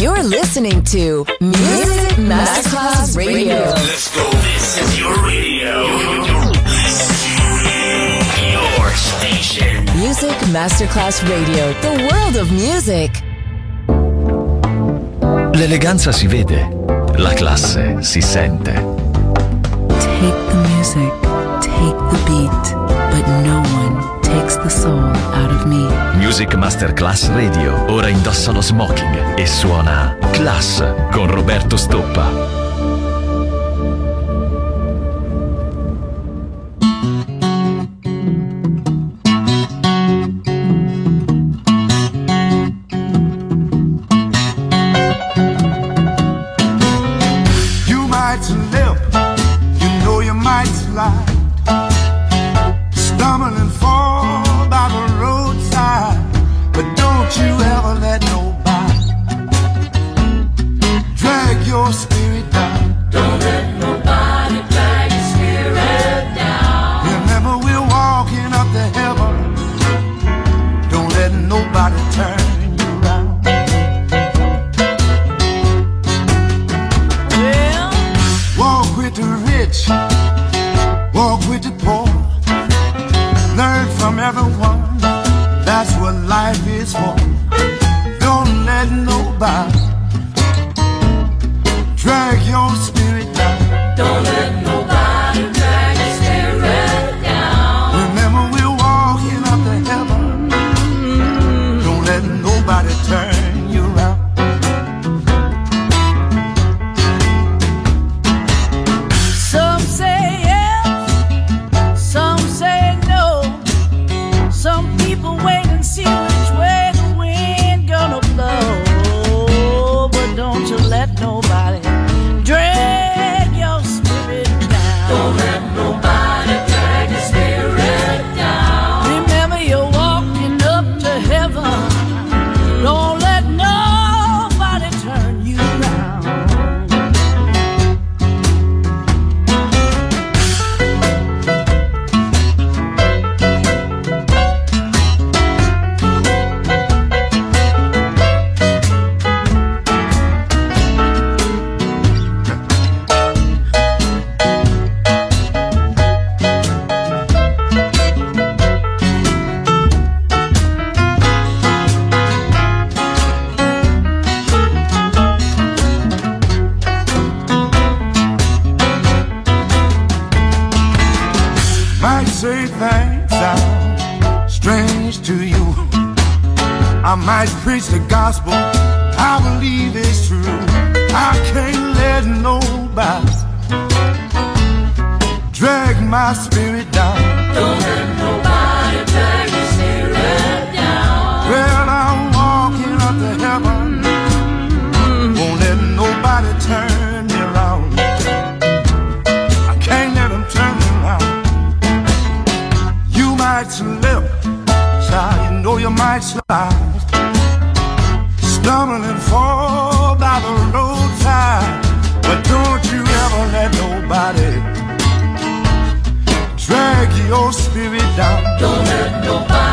You're listening to Music Masterclass Radio. Let's go. This is your radio. Your station. Music Masterclass Radio, the world of music. L'eleganza si vede, la classe si sente. Take the music, take the beat, but no one takes the soul out of me. Music Masterclass Radio ora indossa lo smoking e suona Class con Roberto Stoppa. Might preach the gospel, I believe it's true. I can't let nobody drag my spirit down. Don't let nobody drag your spirit down. Well, I'm walking up to heaven. Won't let nobody turn me around. I can't let them turn me around. You might slip, child, you know you might slide. Drag your spirit down. Don't let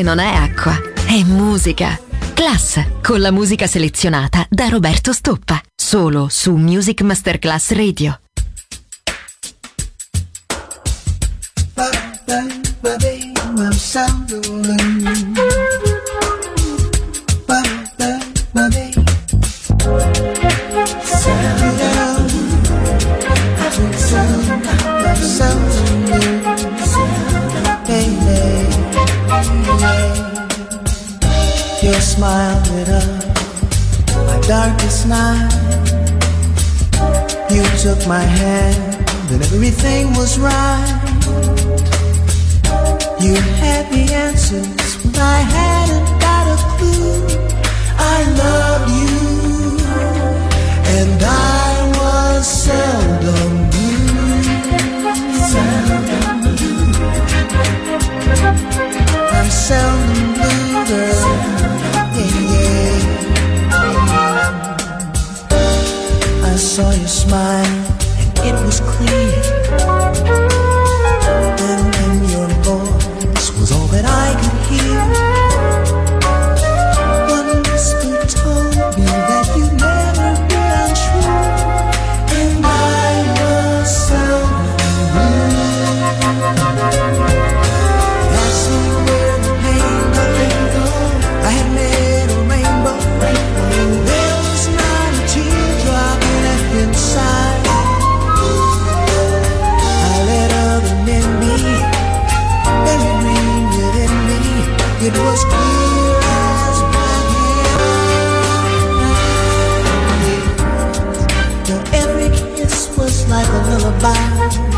non è acqua, è musica. Class, con la musica selezionata da Roberto Stoppa. Solo su Music Masterclass Radio. smile darkest night. You took my hand and everything was right. You had the answers when I hadn't got a clue. I love you and I was seldom like a lullaby.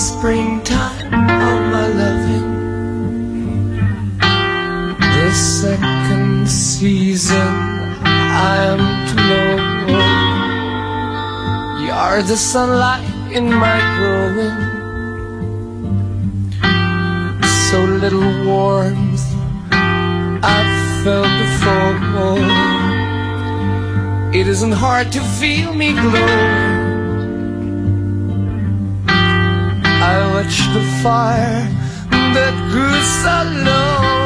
springtime of my loving. The second season I am to know. You are the sunlight in my growing. So little warmth I've felt before. It isn't hard to feel me glow. I watched the fire that grew so low.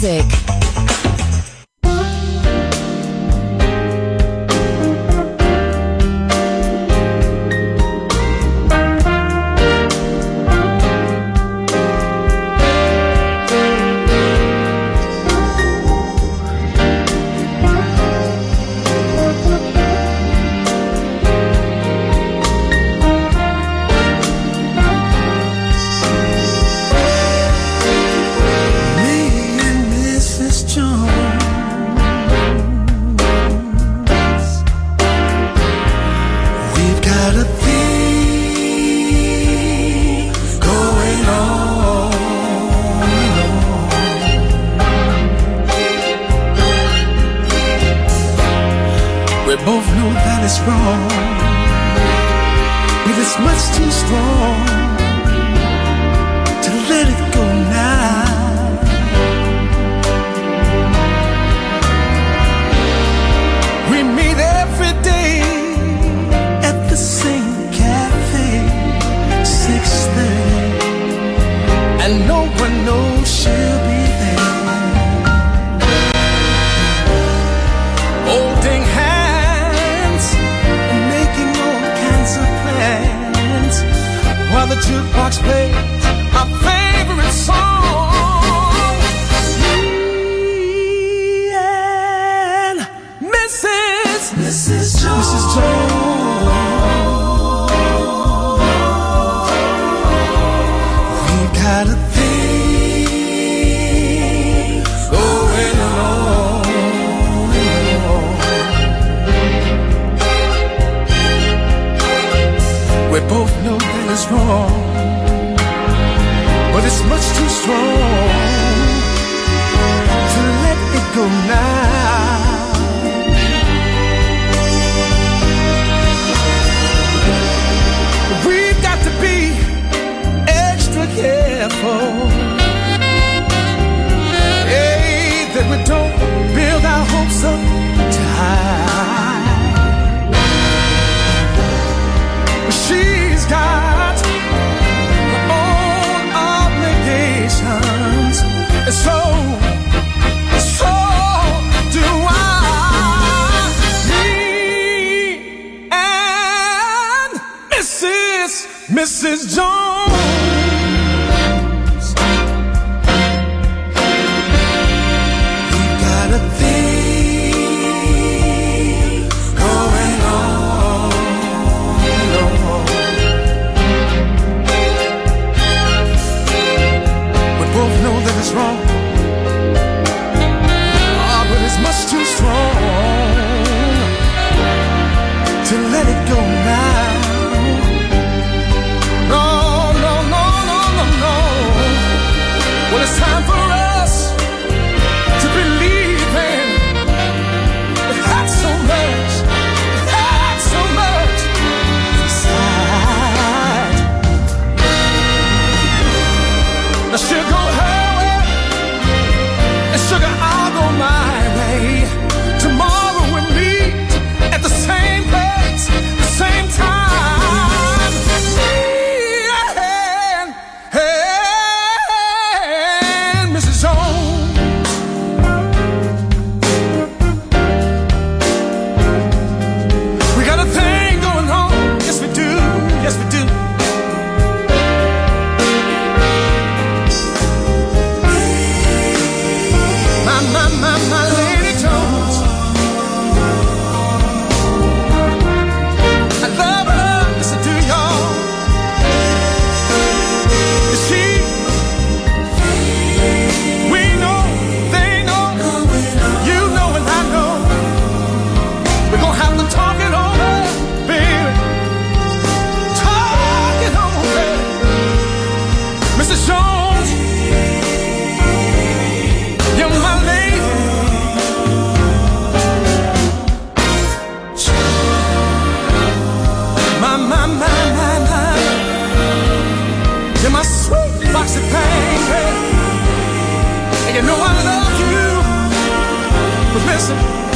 Music. Too listen,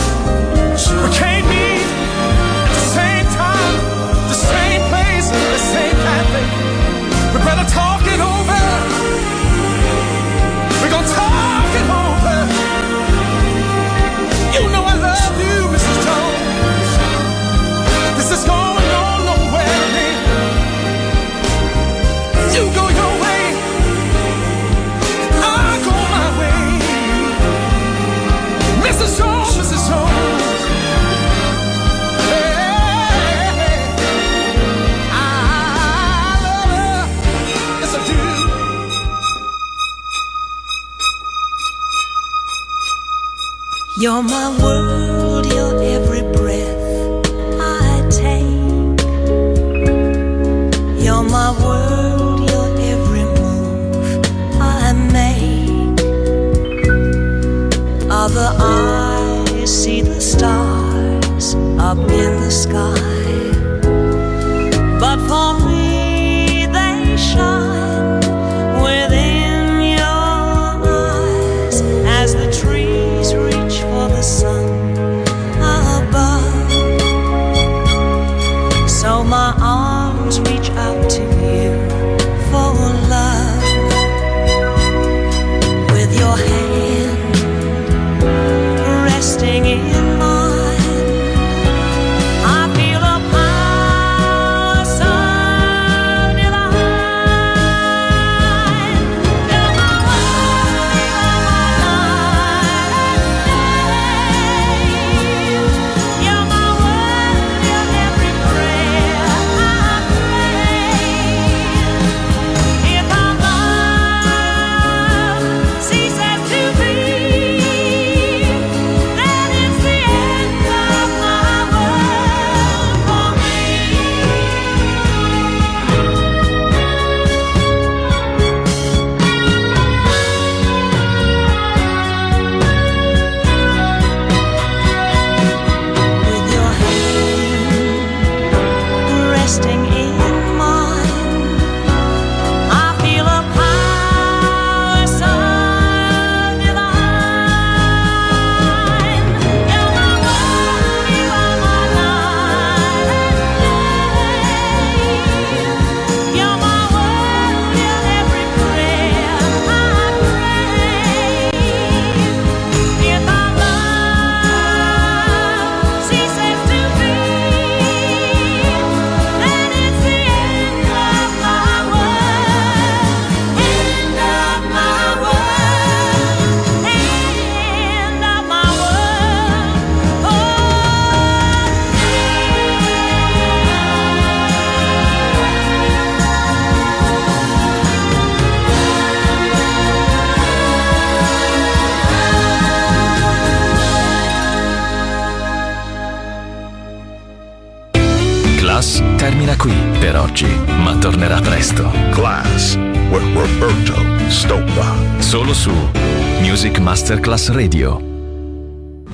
Masterclass Radio.